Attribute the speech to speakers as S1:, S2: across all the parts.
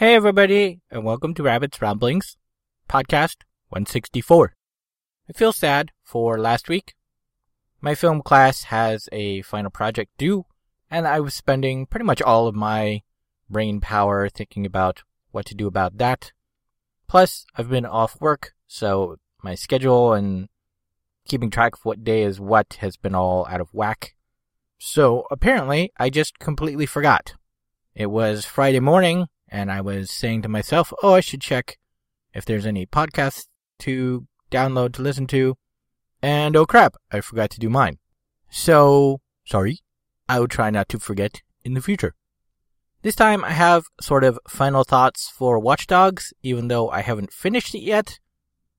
S1: Hey, everybody, and welcome to Rabbit's Ramblings, podcast 164. I feel sad for last week. My film class has a final project due, and I was spending pretty much all of my brain power thinking about what to do about that. Plus, I've been off work, so my schedule and keeping track of what day is what has been all out of whack. So apparently, I just completely forgot. It was Friday morning, and I was saying to myself, oh, I should check if there's any podcasts to download to listen to. And oh crap, I forgot to do mine. So, sorry. I will try not to forget in the future. This time I have sort of final thoughts for Watch Dogs, even though I haven't finished it yet.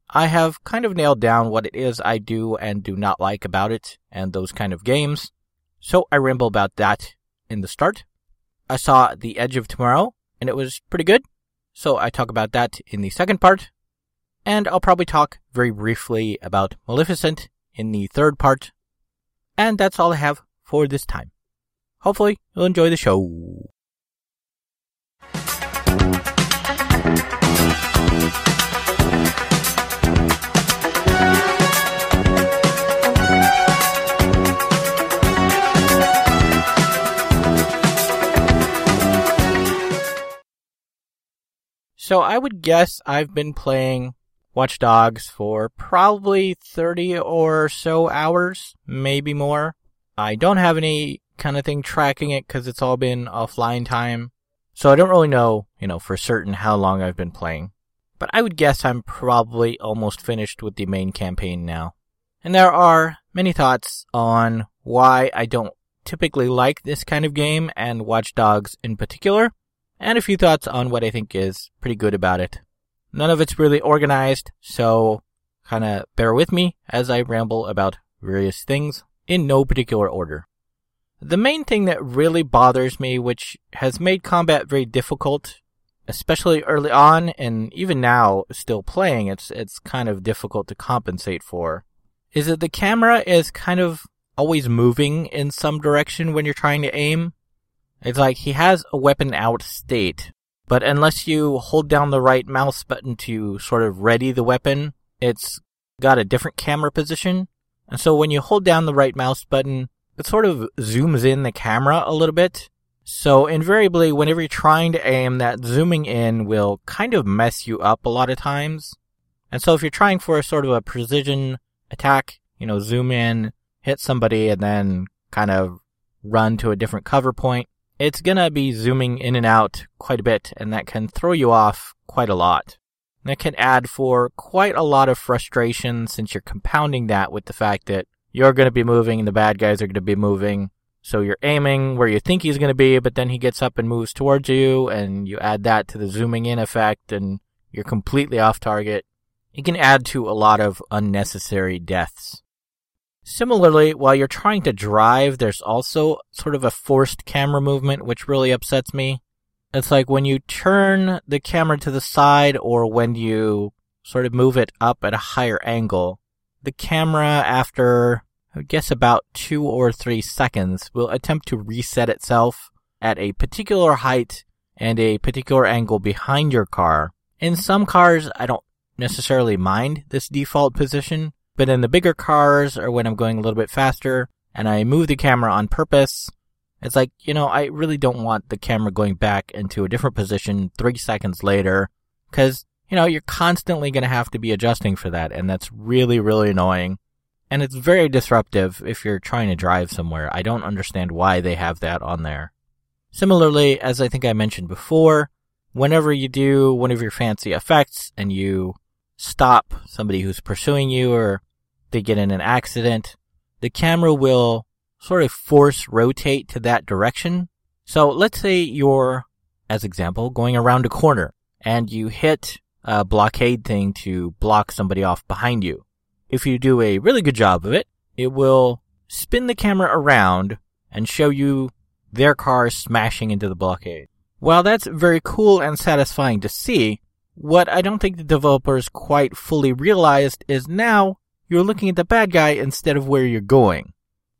S1: I have kind of nailed down what it is I do and do not like about it and those kind of games. So I ramble about that in the start. I saw The Edge of Tomorrow, and it was pretty good. So I talk about that in the second part. And I'll probably talk very briefly about Maleficent in the third part. And that's all I have for this time. Hopefully, you'll enjoy the show. So I would guess I've been playing Watch Dogs for probably 30 or so hours, maybe more. I don't have any kind of thing tracking it because it's all been offline time. So I don't really know, you know, for certain how long I've been playing. But I would guess I'm probably almost finished with the main campaign now. And there are many thoughts on why I don't typically like this kind of game and Watch Dogs in particular and a few thoughts on what I think is pretty good about it. None of it's really organized, so kind of bear with me as I ramble about various things in no particular order. The main thing that really bothers me, which has made combat very difficult, especially early on and even now still playing, it's, it's kind of difficult to compensate for, is that the camera is kind of always moving in some direction when you're trying to aim. It's like he has a weapon out state, but unless you hold down the right mouse button to sort of ready the weapon, it's got a different camera position. And so when you hold down the right mouse button, it sort of zooms in the camera a little bit. So invariably, whenever you're trying to aim, that zooming in will kind of mess you up a lot of times. And so if you're trying for a sort of a precision attack, you know, zoom in, hit somebody, and then kind of run to a different cover point, it's gonna be zooming in and out quite a bit, and that can throw you off quite a lot. That can add for quite a lot of frustration since you're compounding that with the fact that you're gonna be moving and the bad guys are gonna be moving. So you're aiming where you think he's gonna be, but then he gets up and moves towards you, and you add that to the zooming in effect, and you're completely off target. It can add to a lot of unnecessary deaths. Similarly, while you're trying to drive, there's also sort of a forced camera movement, which really upsets me. It's like when you turn the camera to the side or when you sort of move it up at a higher angle, the camera after, I guess about two or three seconds will attempt to reset itself at a particular height and a particular angle behind your car. In some cars, I don't necessarily mind this default position, but in the bigger cars or when I'm going a little bit faster and I move the camera on purpose, it's like, you know, I really don't want the camera going back into a different position three seconds later because, you know, you're constantly going to have to be adjusting for that. And that's really, really annoying. And it's very disruptive if you're trying to drive somewhere. I don't understand why they have that on there. Similarly, as I think I mentioned before, whenever you do one of your fancy effects and you stop somebody who's pursuing you or they get in an accident, the camera will sort of force rotate to that direction. So let's say you're, as example, going around a corner and you hit a blockade thing to block somebody off behind you. If you do a really good job of it, it will spin the camera around and show you their car smashing into the blockade. While that's very cool and satisfying to see, what I don't think the developers quite fully realized is now you're looking at the bad guy instead of where you're going.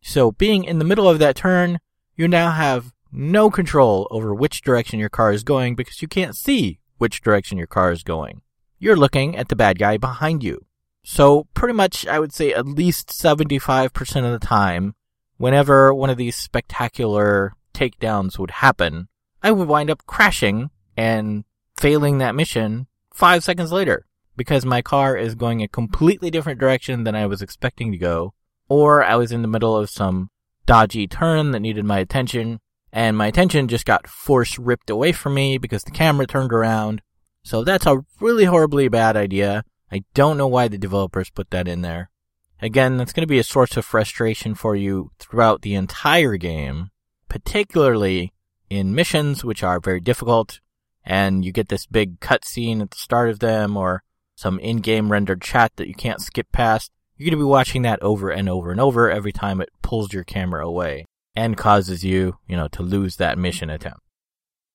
S1: So being in the middle of that turn, you now have no control over which direction your car is going because you can't see which direction your car is going. You're looking at the bad guy behind you. So pretty much I would say at least 75% of the time, whenever one of these spectacular takedowns would happen, I would wind up crashing and failing that mission five seconds later because my car is going a completely different direction than I was expecting to go, or I was in the middle of some dodgy turn that needed my attention, and my attention just got force ripped away from me because the camera turned around. So that's a really horribly bad idea. I don't know why the developers put that in there. Again, that's going to be a source of frustration for you throughout the entire game, particularly in missions, which are very difficult, and you get this big cutscene at the start of them, or some in-game rendered chat that you can't skip past. You're going to be watching that over and over and over every time it pulls your camera away and causes you, you know, to lose that mission attempt.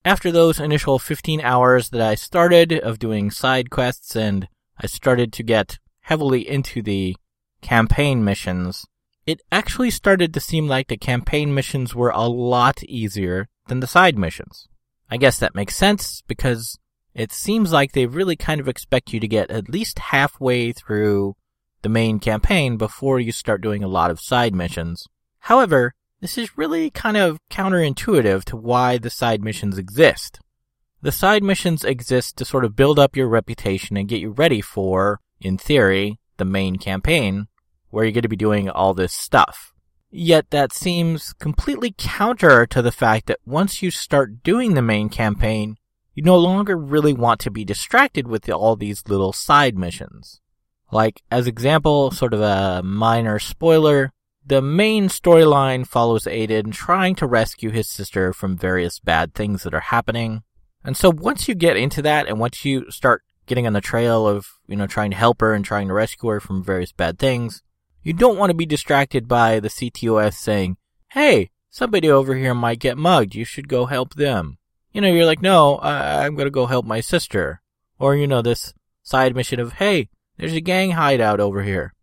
S1: After those initial 15 hours that I started of doing side quests and I started to get heavily into the campaign missions, it actually started to seem like the campaign missions were a lot easier than the side missions. I guess that makes sense because it seems like they really kind of expect you to get at least halfway through the main campaign before you start doing a lot of side missions. However, this is really kind of counterintuitive to why the side missions exist. The side missions exist to sort of build up your reputation and get you ready for, in theory, the main campaign, where you're going to be doing all this stuff. Yet that seems completely counter to the fact that once you start doing the main campaign, you no longer really want to be distracted with all these little side missions. Like, as example, sort of a minor spoiler, the main storyline follows Aiden trying to rescue his sister from various bad things that are happening. And so once you get into that and once you start getting on the trail of, you know, trying to help her and trying to rescue her from various bad things, you don't want to be distracted by the CTOS saying, Hey, somebody over here might get mugged. You should go help them. You know, you're like, no, I- I'm going to go help my sister. Or, you know, this side mission of, hey, there's a gang hideout over here.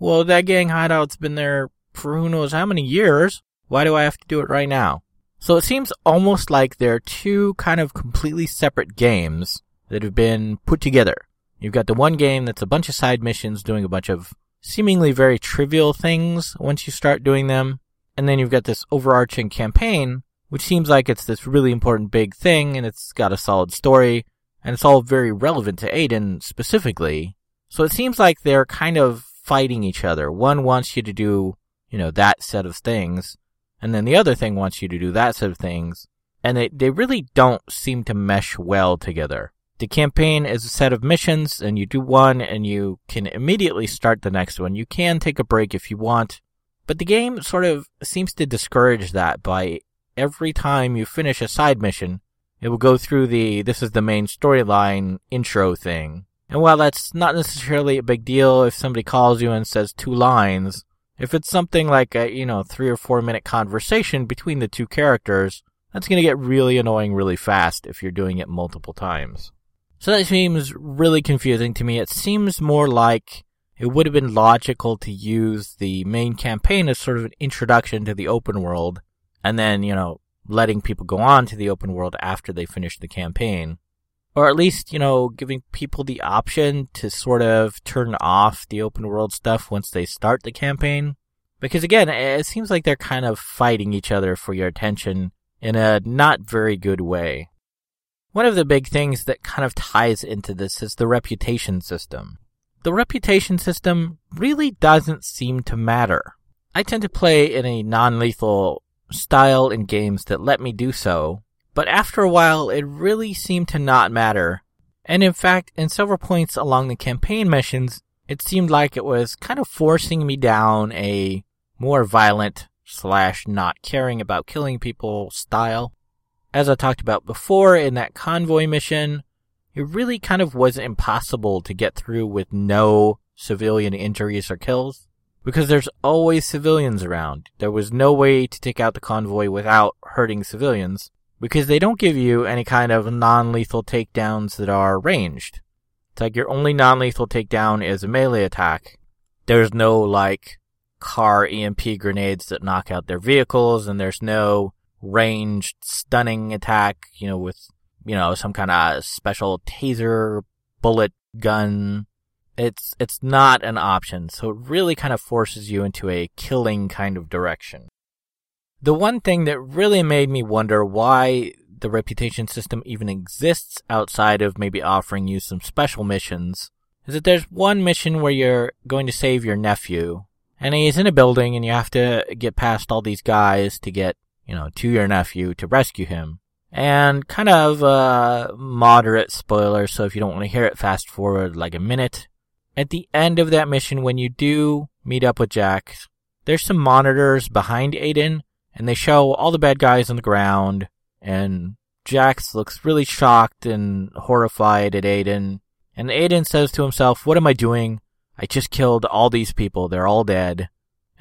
S1: Well, that gang hideout's been there for who knows how many years. Why do I have to do it right now? So it seems almost like they're two kind of completely separate games that have been put together. You've got the one game that's a bunch of side missions doing a bunch of seemingly very trivial things once you start doing them. And then you've got this overarching campaign, which seems like it's this really important big thing and it's got a solid story and it's all very relevant to Aiden specifically. So it seems like they're kind of fighting each other. One wants you to do you know, that set of things. And then the other thing wants you to do that set of things. And they, they really don't seem to mesh well together. The campaign is a set of missions and you do one and you can immediately start the next one. You can take a break if you want, but the game sort of seems to discourage that by every time you finish a side mission, it will go through the this is the main storyline intro thing. And while that's not necessarily a big deal if somebody calls you and says two lines, if it's something like a, you know, three or four minute conversation between the two characters, that's going to get really annoying really fast if you're doing it multiple times. So that seems really confusing to me. It seems more like it would have been logical to use the main campaign as sort of an introduction to the open world and then, you know, letting people go on to the open world after they finish the campaign. Or at least, you know, giving people the option to sort of turn off the open world stuff once they start the campaign. Because again, it seems like they're kind of fighting each other for your attention in a not very good way. One of the big things that kind of ties into this is the reputation system. The reputation system really doesn't seem to matter. I tend to play in a non-lethal style in games that let me do so, but after a while, it really seemed to not matter. And in fact, in several points along the campaign missions, it seemed like it was kind of forcing me down a more violent slash not caring about killing people style. As I talked about before in that convoy mission, it really kind of was impossible to get through with no civilian injuries or kills because there's always civilians around. There was no way to take out the convoy without hurting civilians because they don't give you any kind of non-lethal takedowns that are ranged. It's like your only non-lethal takedown is a melee attack. There's no like car EMP grenades that knock out their vehicles and there's no ranged stunning attack, you know, with, you know, some kind of special taser bullet gun. It's, it's not an option. So it really kind of forces you into a killing kind of direction. The one thing that really made me wonder why the reputation system even exists outside of maybe offering you some special missions is that there's one mission where you're going to save your nephew and he's in a building and you have to get past all these guys to get, you know, to your nephew to rescue him. And kind of a moderate spoiler, so if you don't want to hear it, fast forward like a minute. At the end of that mission, when you do meet up with Jack, there's some monitors behind Aiden, and they show all the bad guys on the ground, and Jax looks really shocked and horrified at Aiden. And Aiden says to himself, What am I doing? I just killed all these people. They're all dead.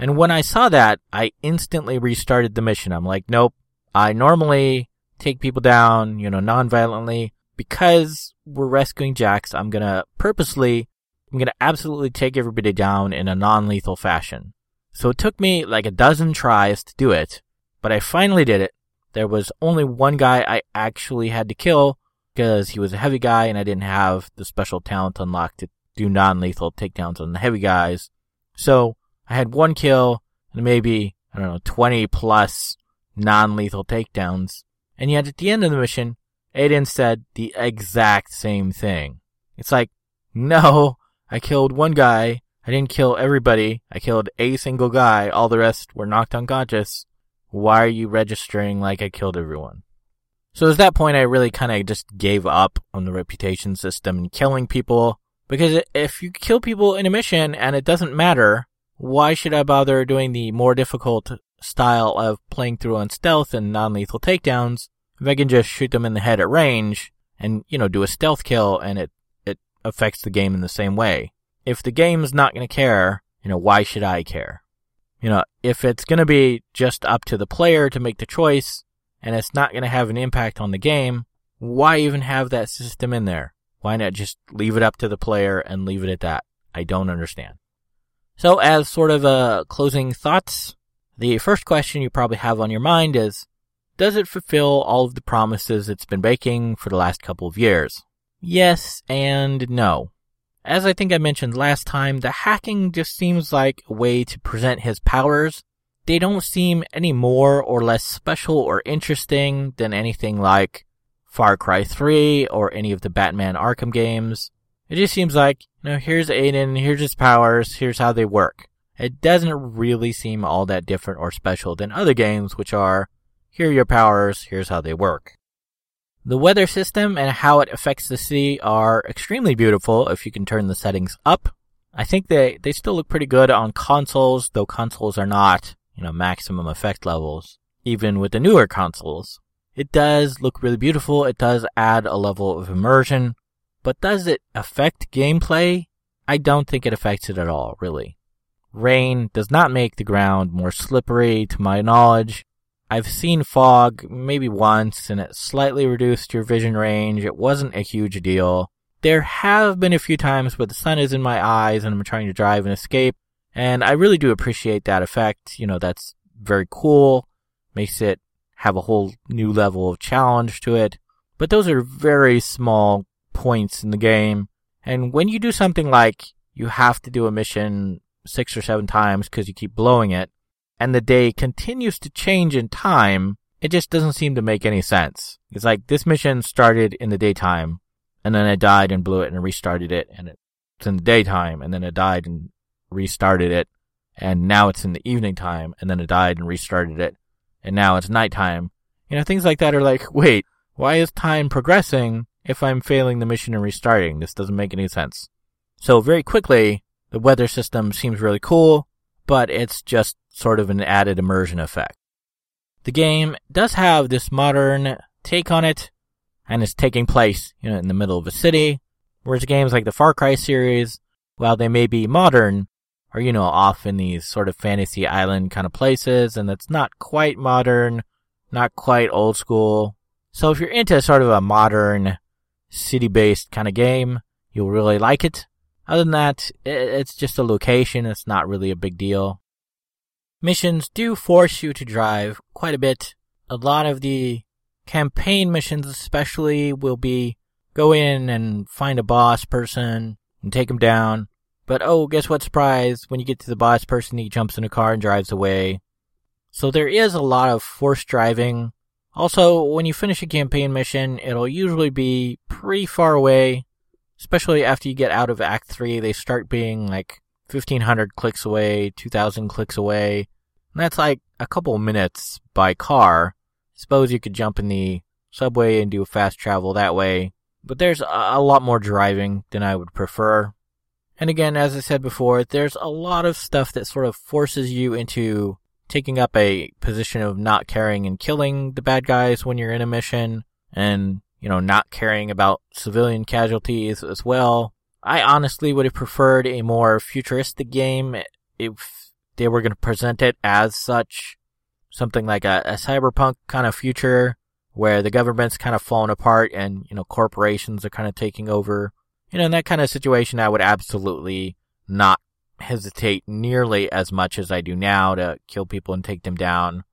S1: And when I saw that, I instantly restarted the mission. I'm like, nope. I normally take people down, you know, non-violently. Because we're rescuing Jax, I'm gonna purposely, I'm gonna absolutely take everybody down in a non-lethal fashion. So it took me like a dozen tries to do it, but I finally did it. There was only one guy I actually had to kill because he was a heavy guy and I didn't have the special talent unlocked to do non-lethal takedowns on the heavy guys. So I had one kill and maybe, I don't know, 20 plus non-lethal takedowns. And yet at the end of the mission, Aiden said the exact same thing. It's like, no, I killed one guy. I didn't kill everybody. I killed a single guy. All the rest were knocked unconscious. Why are you registering like I killed everyone? So at that point, I really kind of just gave up on the reputation system and killing people. Because if you kill people in a mission and it doesn't matter, why should I bother doing the more difficult style of playing through on stealth and non-lethal takedowns if I can just shoot them in the head at range and, you know, do a stealth kill and it, it affects the game in the same way. If the game's not going to care, you know, why should I care? You know, if it's going to be just up to the player to make the choice and it's not going to have an impact on the game, why even have that system in there? Why not just leave it up to the player and leave it at that? I don't understand. So as sort of a closing thoughts, the first question you probably have on your mind is, does it fulfill all of the promises it's been making for the last couple of years? Yes and no. As I think I mentioned last time, the hacking just seems like a way to present his powers. They don't seem any more or less special or interesting than anything like Far Cry 3 or any of the Batman Arkham games. It just seems like, you know, here's Aiden, here's his powers, here's how they work. It doesn't really seem all that different or special than other games, which are, here are your powers, here's how they work. The weather system and how it affects the city are extremely beautiful if you can turn the settings up. I think they, they still look pretty good on consoles, though consoles are not, you know, maximum effect levels, even with the newer consoles. It does look really beautiful. It does add a level of immersion, but does it affect gameplay? I don't think it affects it at all, really. Rain does not make the ground more slippery to my knowledge. I've seen fog maybe once and it slightly reduced your vision range. It wasn't a huge deal. There have been a few times where the sun is in my eyes and I'm trying to drive and escape. And I really do appreciate that effect. You know, that's very cool. Makes it have a whole new level of challenge to it. But those are very small points in the game. And when you do something like you have to do a mission six or seven times because you keep blowing it, and the day continues to change in time, it just doesn't seem to make any sense. It's like this mission started in the daytime, and then it died and blew it and restarted it, and it's in the daytime, and then it died and restarted it, and now it's in the evening time, and then it died and restarted it, and now it's nighttime. You know, things like that are like, wait, why is time progressing if I'm failing the mission and restarting? This doesn't make any sense. So very quickly, the weather system seems really cool, but it's just sort of an added immersion effect. The game does have this modern take on it, and it's taking place, you know, in the middle of a city, whereas games like the Far Cry series, while they may be modern, are, you know, off in these sort of fantasy island kind of places, and it's not quite modern, not quite old school. So if you're into sort of a modern, city-based kind of game, you'll really like it. Other than that, it's just a location, it's not really a big deal. Missions do force you to drive quite a bit. a lot of the campaign missions, especially, will be go in and find a boss person and take him down. But oh, guess what? Surprise! When you get to the boss person, he jumps in a car and drives away. So there is a lot of forced driving. Also, when you finish a campaign mission, it'll usually be pretty far away, especially after you get out of Act 3. They start being like 1500 clicks away, 2000 clicks away. And that's like a couple minutes by car. Suppose you could jump in the subway and do fast travel that way. But there's a lot more driving than I would prefer. And again, as I said before, there's a lot of stuff that sort of forces you into taking up a position of not caring and killing the bad guys when you're in a mission and, you know, not caring about civilian casualties as well. I honestly would have preferred a more futuristic game if they were going to present it as such. Something like a, a cyberpunk kind of future where the government's kind of fallen apart and, you know, corporations are kind of taking over. You know, in that kind of situation, I would absolutely not hesitate nearly as much as I do now to kill people and take them down.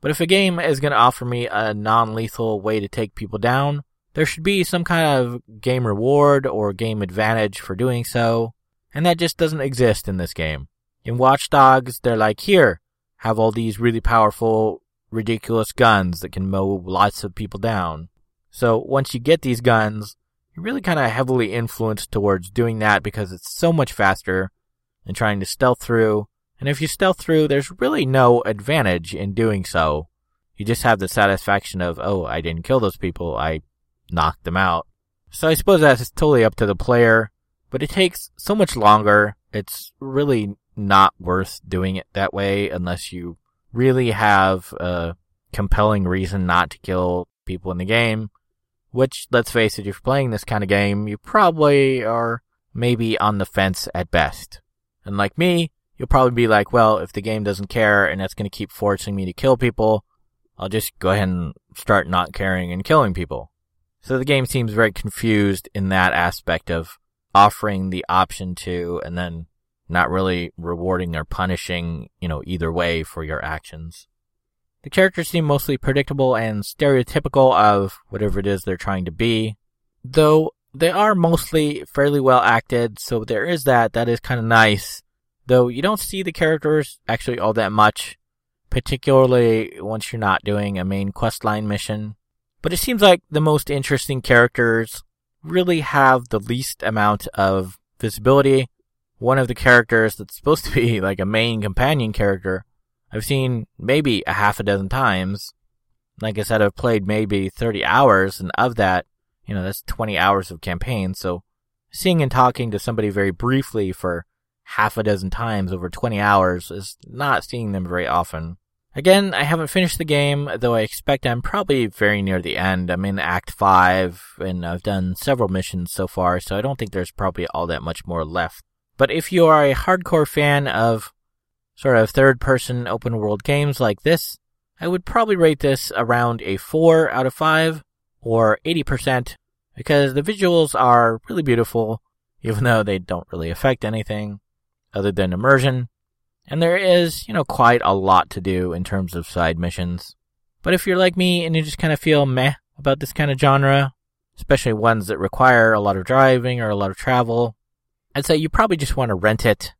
S1: But if a game is going to offer me a non-lethal way to take people down, there should be some kind of game reward or game advantage for doing so, and that just doesn't exist in this game. In Watch Dogs, they're like, here, have all these really powerful ridiculous guns that can mow lots of people down. So once you get these guns, you're really kind of heavily influenced towards doing that because it's so much faster than trying to stealth through. And if you stealth through, there's really no advantage in doing so. You just have the satisfaction of, oh, I didn't kill those people, I knocked them out. So I suppose that's totally up to the player, but it takes so much longer. It's really not worth doing it that way unless you really have a compelling reason not to kill people in the game. Which, let's face it, if you're playing this kind of game, you probably are maybe on the fence at best. And like me, you'll probably be like, well, if the game doesn't care and that's going to keep forcing me to kill people, I'll just go ahead and start not caring and killing people. So the game seems very confused in that aspect of offering the option to and then not really rewarding or punishing, you know, either way for your actions. The characters seem mostly predictable and stereotypical of whatever it is they're trying to be, though they are mostly fairly well acted, so there is that. That is kind of nice. Though you don't see the characters actually all that much, particularly once you're not doing a main questline mission. But it seems like the most interesting characters really have the least amount of visibility one of the characters that's supposed to be like a main companion character, I've seen maybe a half a dozen times. Like I said, I've played maybe 30 hours, and of that, you know, that's 20 hours of campaign. So seeing and talking to somebody very briefly for half a dozen times over 20 hours is not seeing them very often. Again, I haven't finished the game, though I expect I'm probably very near the end. I'm in Act 5, and I've done several missions so far, so I don't think there's probably all that much more left. But if you are a hardcore fan of sort of third person open world games like this, I would probably rate this around a 4 out of 5 or 80% because the visuals are really beautiful, even though they don't really affect anything other than immersion. And there is, you know, quite a lot to do in terms of side missions. But if you're like me and you just kind of feel meh about this kind of genre, especially ones that require a lot of driving or a lot of travel, I'd say you probably just want to rent it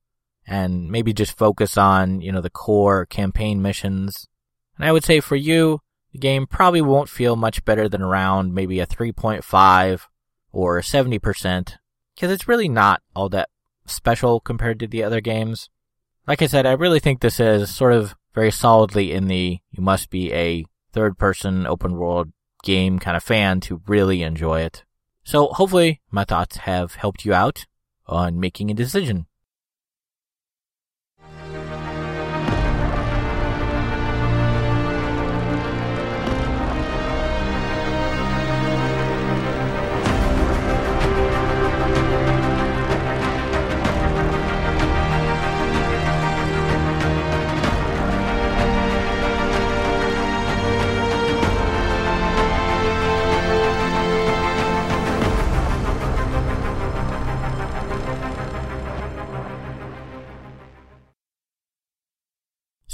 S1: and maybe just focus on, you know, the core campaign missions. And I would say for you, the game probably won't feel much better than around maybe a 3.5 or 70% because it's really not all that special compared to the other games. Like I said, I really think this is sort of very solidly in the you must be a third person open world game kind of fan to really enjoy it. So hopefully my thoughts have helped you out on making a decision.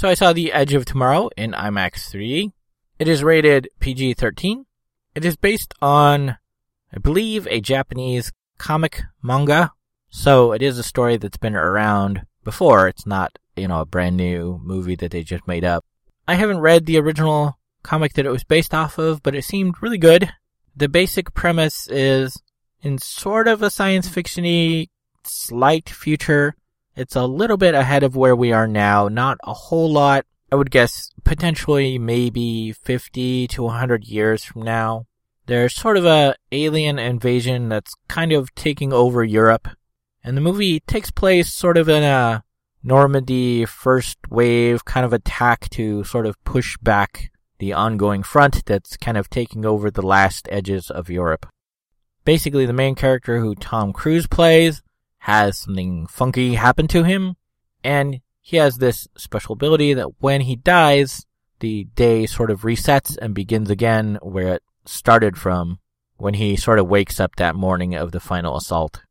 S1: So I saw The Edge of Tomorrow in IMAX 3D. It is rated PG 13. It is based on, I believe, a Japanese comic manga. So it is a story that's been around before. It's not, you know, a brand new movie that they just made up. I haven't read the original comic that it was based off of, but it seemed really good. The basic premise is in sort of a science fictiony slight future. It's a little bit ahead of where we are now, not a whole lot. I would guess potentially maybe 50 to 100 years from now. There's sort of a alien invasion that's kind of taking over Europe. And the movie takes place sort of in a Normandy first wave kind of attack to sort of push back the ongoing front that's kind of taking over the last edges of Europe. Basically, the main character who Tom Cruise plays has something funky happen to him, and he has this special ability that when he dies, the day sort of resets and begins again where it started from when he sort of wakes up that morning of the final assault.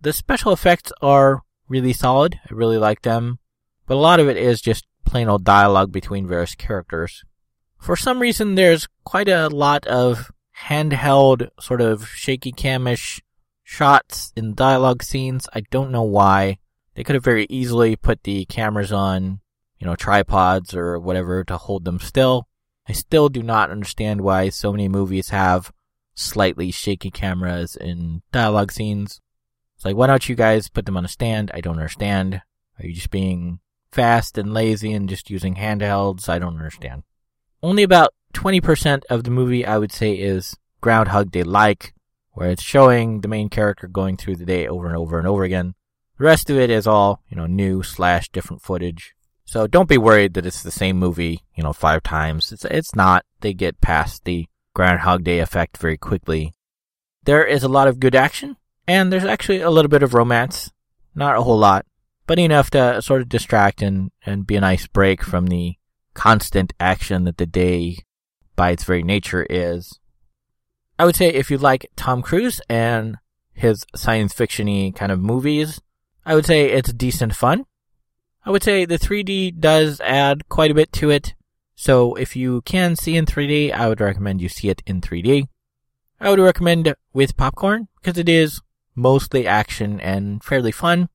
S1: The special effects are really solid. I really like them, but a lot of it is just plain old dialogue between various characters. For some reason, there's quite a lot of handheld, sort of shaky camish shots in dialogue scenes. I don't know why. They could have very easily put the cameras on, you know, tripods or whatever to hold them still. I still do not understand why so many movies have slightly shaky cameras in dialogue scenes. It's like, why don't you guys put them on a stand? I don't understand. Are you just being fast and lazy and just using handhelds? I don't understand. Only about 20% of the movie I would say is Groundhog Day like, where it's showing the main character going through the day over and over and over again. The rest of it is all, you know, new slash different footage. So don't be worried that it's the same movie, you know, five times. It's, it's not. They get past the Groundhog Day effect very quickly. There is a lot of good action, and there's actually a little bit of romance. Not a whole lot, but enough to sort of distract and, and be a nice break from the constant action that the day by its very nature is. I would say if you like Tom Cruise and his science fictiony kind of movies, I would say it's decent fun. I would say the 3D does add quite a bit to it. So if you can see in 3D, I would recommend you see it in 3D. I would recommend with popcorn because it is mostly action and fairly fun.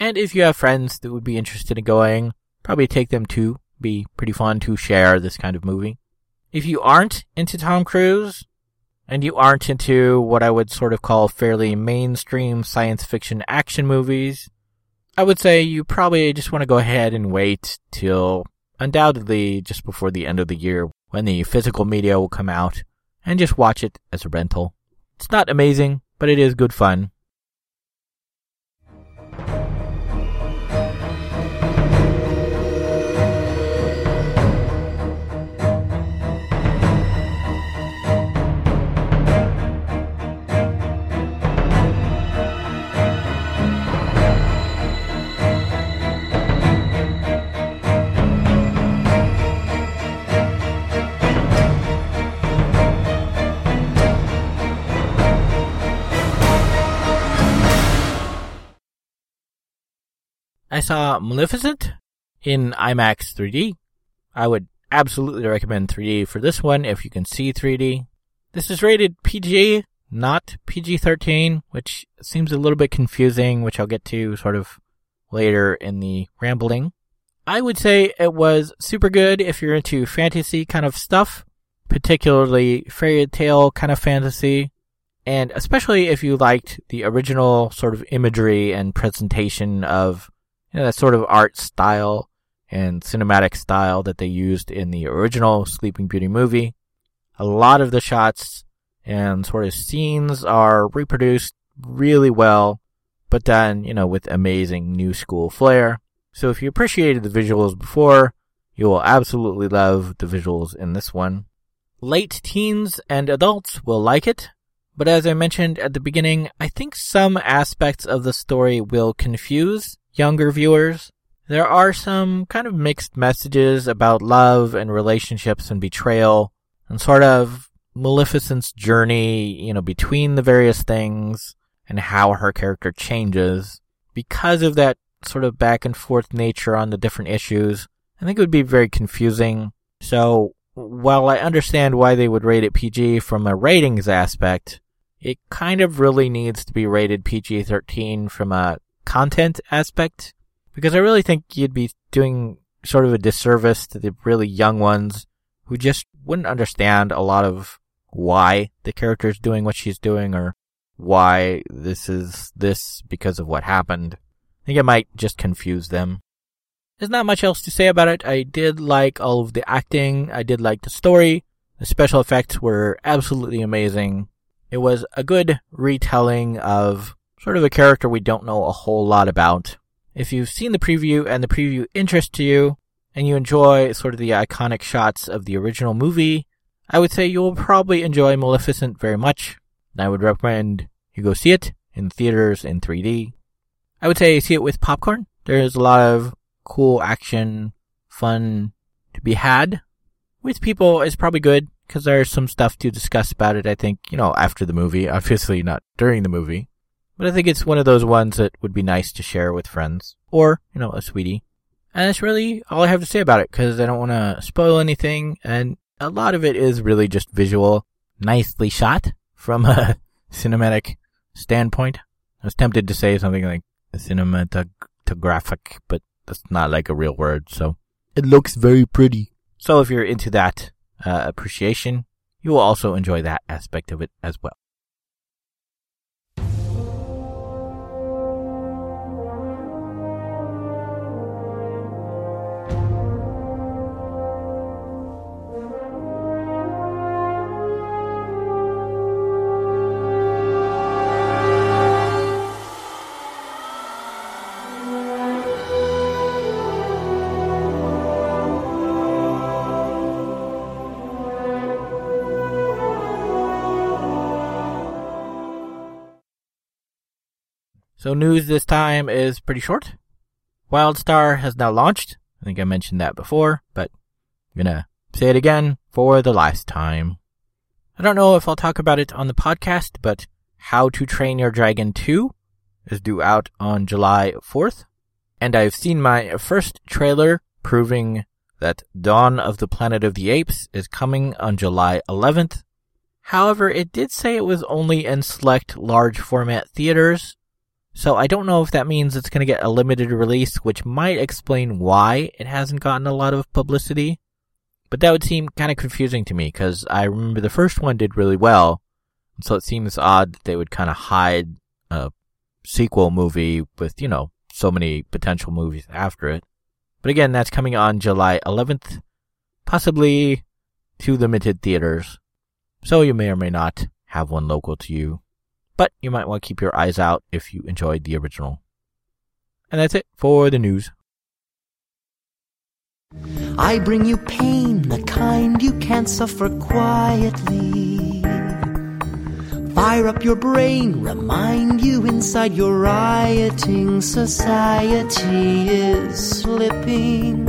S1: And if you have friends that would be interested in going, probably take them too. Be pretty fun to share this kind of movie. If you aren't into Tom Cruise, and you aren't into what I would sort of call fairly mainstream science fiction action movies, I would say you probably just want to go ahead and wait till undoubtedly just before the end of the year when the physical media will come out and just watch it as a rental. It's not amazing, but it is good fun. I saw Maleficent in IMAX 3D. I would absolutely recommend 3D for this one if you can see 3D. This is rated PG, not PG-13, which seems a little bit confusing, which I'll get to sort of later in the rambling. I would say it was super good if you're into fantasy kind of stuff, particularly fairy tale kind of fantasy, and especially if you liked the original sort of imagery and presentation of you know, that sort of art style and cinematic style that they used in the original Sleeping Beauty movie. A lot of the shots and sort of scenes are reproduced really well, but done, you know, with amazing new school flair. So if you appreciated the visuals before, you will absolutely love the visuals in this one. Late teens and adults will like it, but as I mentioned at the beginning, I think some aspects of the story will confuse younger viewers. There are some kind of mixed messages about love and relationships and betrayal and sort of Maleficent's journey, you know, between the various things and how her character changes because of that sort of back and forth nature on the different issues. I think it would be very confusing. So while I understand why they would rate it PG from a ratings aspect, it kind of really needs to be rated PG 13 from a content aspect. Because I really think you'd be doing sort of a disservice to the really young ones who just wouldn't understand a lot of why the character's doing what she's doing or why this is this because of what happened. I think it might just confuse them. There's not much else to say about it. I did like all of the acting. I did like the story. The special effects were absolutely amazing. It was a good retelling of sort of a character we don't know a whole lot about. If you've seen the preview and the preview interests you, and you enjoy sort of the iconic shots of the original movie, I would say you will probably enjoy Maleficent very much. And I would recommend you go see it in theaters in 3D. I would say see it with popcorn. There's a lot of cool action, fun to be had. With people is probably good because there's some stuff to discuss about it. I think, you know, after the movie, obviously not during the movie. But I think it's one of those ones that would be nice to share with friends or, you know, a sweetie. And that's really all I have to say about it because I don't want to spoil anything. And a lot of it is really just visual, nicely shot from a cinematic standpoint. I was tempted to say something like cinematographic, but that's not like a real word. So it looks very pretty. So if you're into that uh, appreciation, you will also enjoy that aspect of it as well. So news this time is pretty short. WildStar has now launched. I think I mentioned that before, but I'm gonna say it again for the last time. I don't know if I'll talk about it on the podcast, but How to Train Your Dragon 2 is due out on July 4th. And I've seen my first trailer proving that Dawn of the Planet of the Apes is coming on July 11th. However, it did say it was only in select large format theaters, so I don't know if that means it's going to get a limited release, which might explain why it hasn't gotten a lot of publicity. But that would seem kind of confusing to me because I remember the first one did really well. So it seems odd that they would kind of hide a sequel movie with, you know, so many potential movies after it. But again, that's coming on July 11th, possibly to limited theaters. So you may or may not have one local to you but you might want to keep your eyes out if you enjoyed the original. And that's it for the news.
S2: I bring you pain, the kind you can't suffer quietly. Fire up your brain, remind you inside your rioting society is slipping,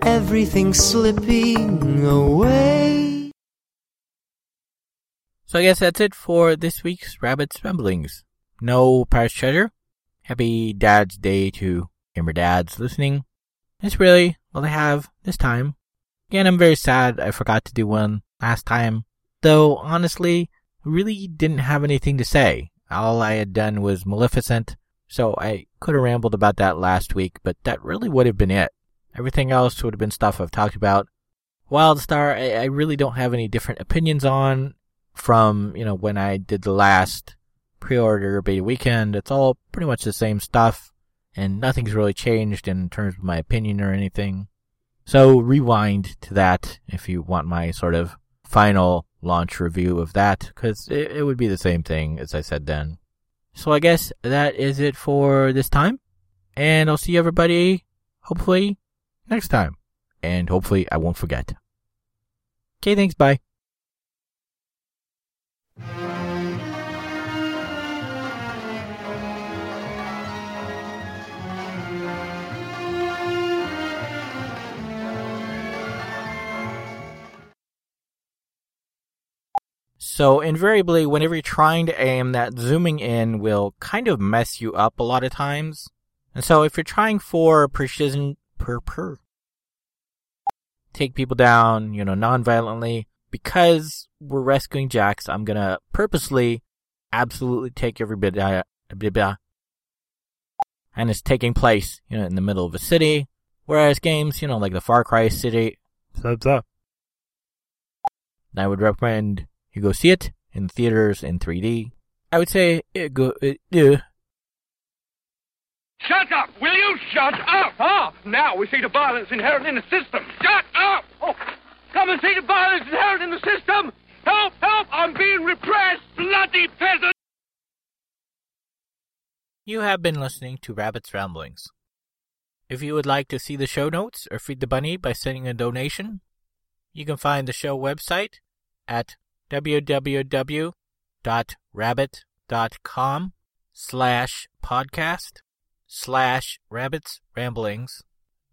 S2: everything slipping away.
S1: So I guess that's it for this week's Rabbit's Ramblings. No Pirate's Treasure. Happy Dad's Day to Gamer Dads listening. That's really all I have this time. Again, I'm very sad I forgot to do one last time. Though, honestly, really didn't have anything to say. All I had done was Maleficent, so I could have rambled about that last week, but that really would have been it. Everything else would have been stuff I've talked about. Wildstar, I, I really don't have any different opinions on, from, you know, when I did the last pre-order beta weekend. It's all pretty much the same stuff and nothing's really changed in terms of my opinion or anything. So rewind to that if you want my sort of final launch review of that, because it, it would be the same thing as I said then. So I guess that is it for this time, and I'll see everybody hopefully next time, and hopefully I won't forget. Okay, thanks, bye. So invariably, whenever you're trying to aim, that zooming in will kind of mess you up a lot of times. And so if you're trying for precision, per, per, take people down, you know, non-violently. Because we're rescuing Jax, I'm gonna purposely, absolutely take everybody, uh, and it's taking place, you know, in the middle of a city. Whereas games, you know, like the Far Cry City, subs up. I would recommend you go see it in theaters in 3D. I would say it go. It, uh,
S3: Shut up! Will you shut up? Ah, now we see the violence inherent in the system. Shut up! Oh, come and see the violence inherent in the system! Help! Help! I'm being repressed! Bloody peasant!
S1: You have been listening to Rabbit's Ramblings. If you would like to see the show notes or feed the bunny by sending a donation, you can find the show website at www.rabbit.com slash podcast slash rabbits ramblings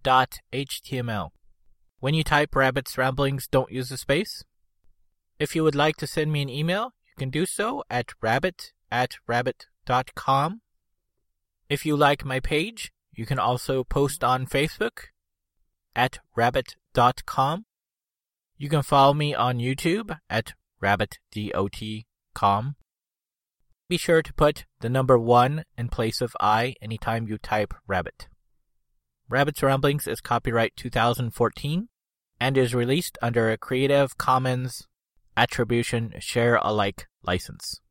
S1: dot html. When you type rabbits ramblings, don't use a space. If you would like to send me an email, you can do so at rabbit at rabbit.com. If you like my page, you can also post on Facebook at rabbit.com. You can follow me on YouTube at rabbitdot.com. Be sure to put the number one in place of I anytime you type rabbit. Rabbit's Ramblings is copyright 2014 and is released under a Creative Commons Attribution Share Alike license.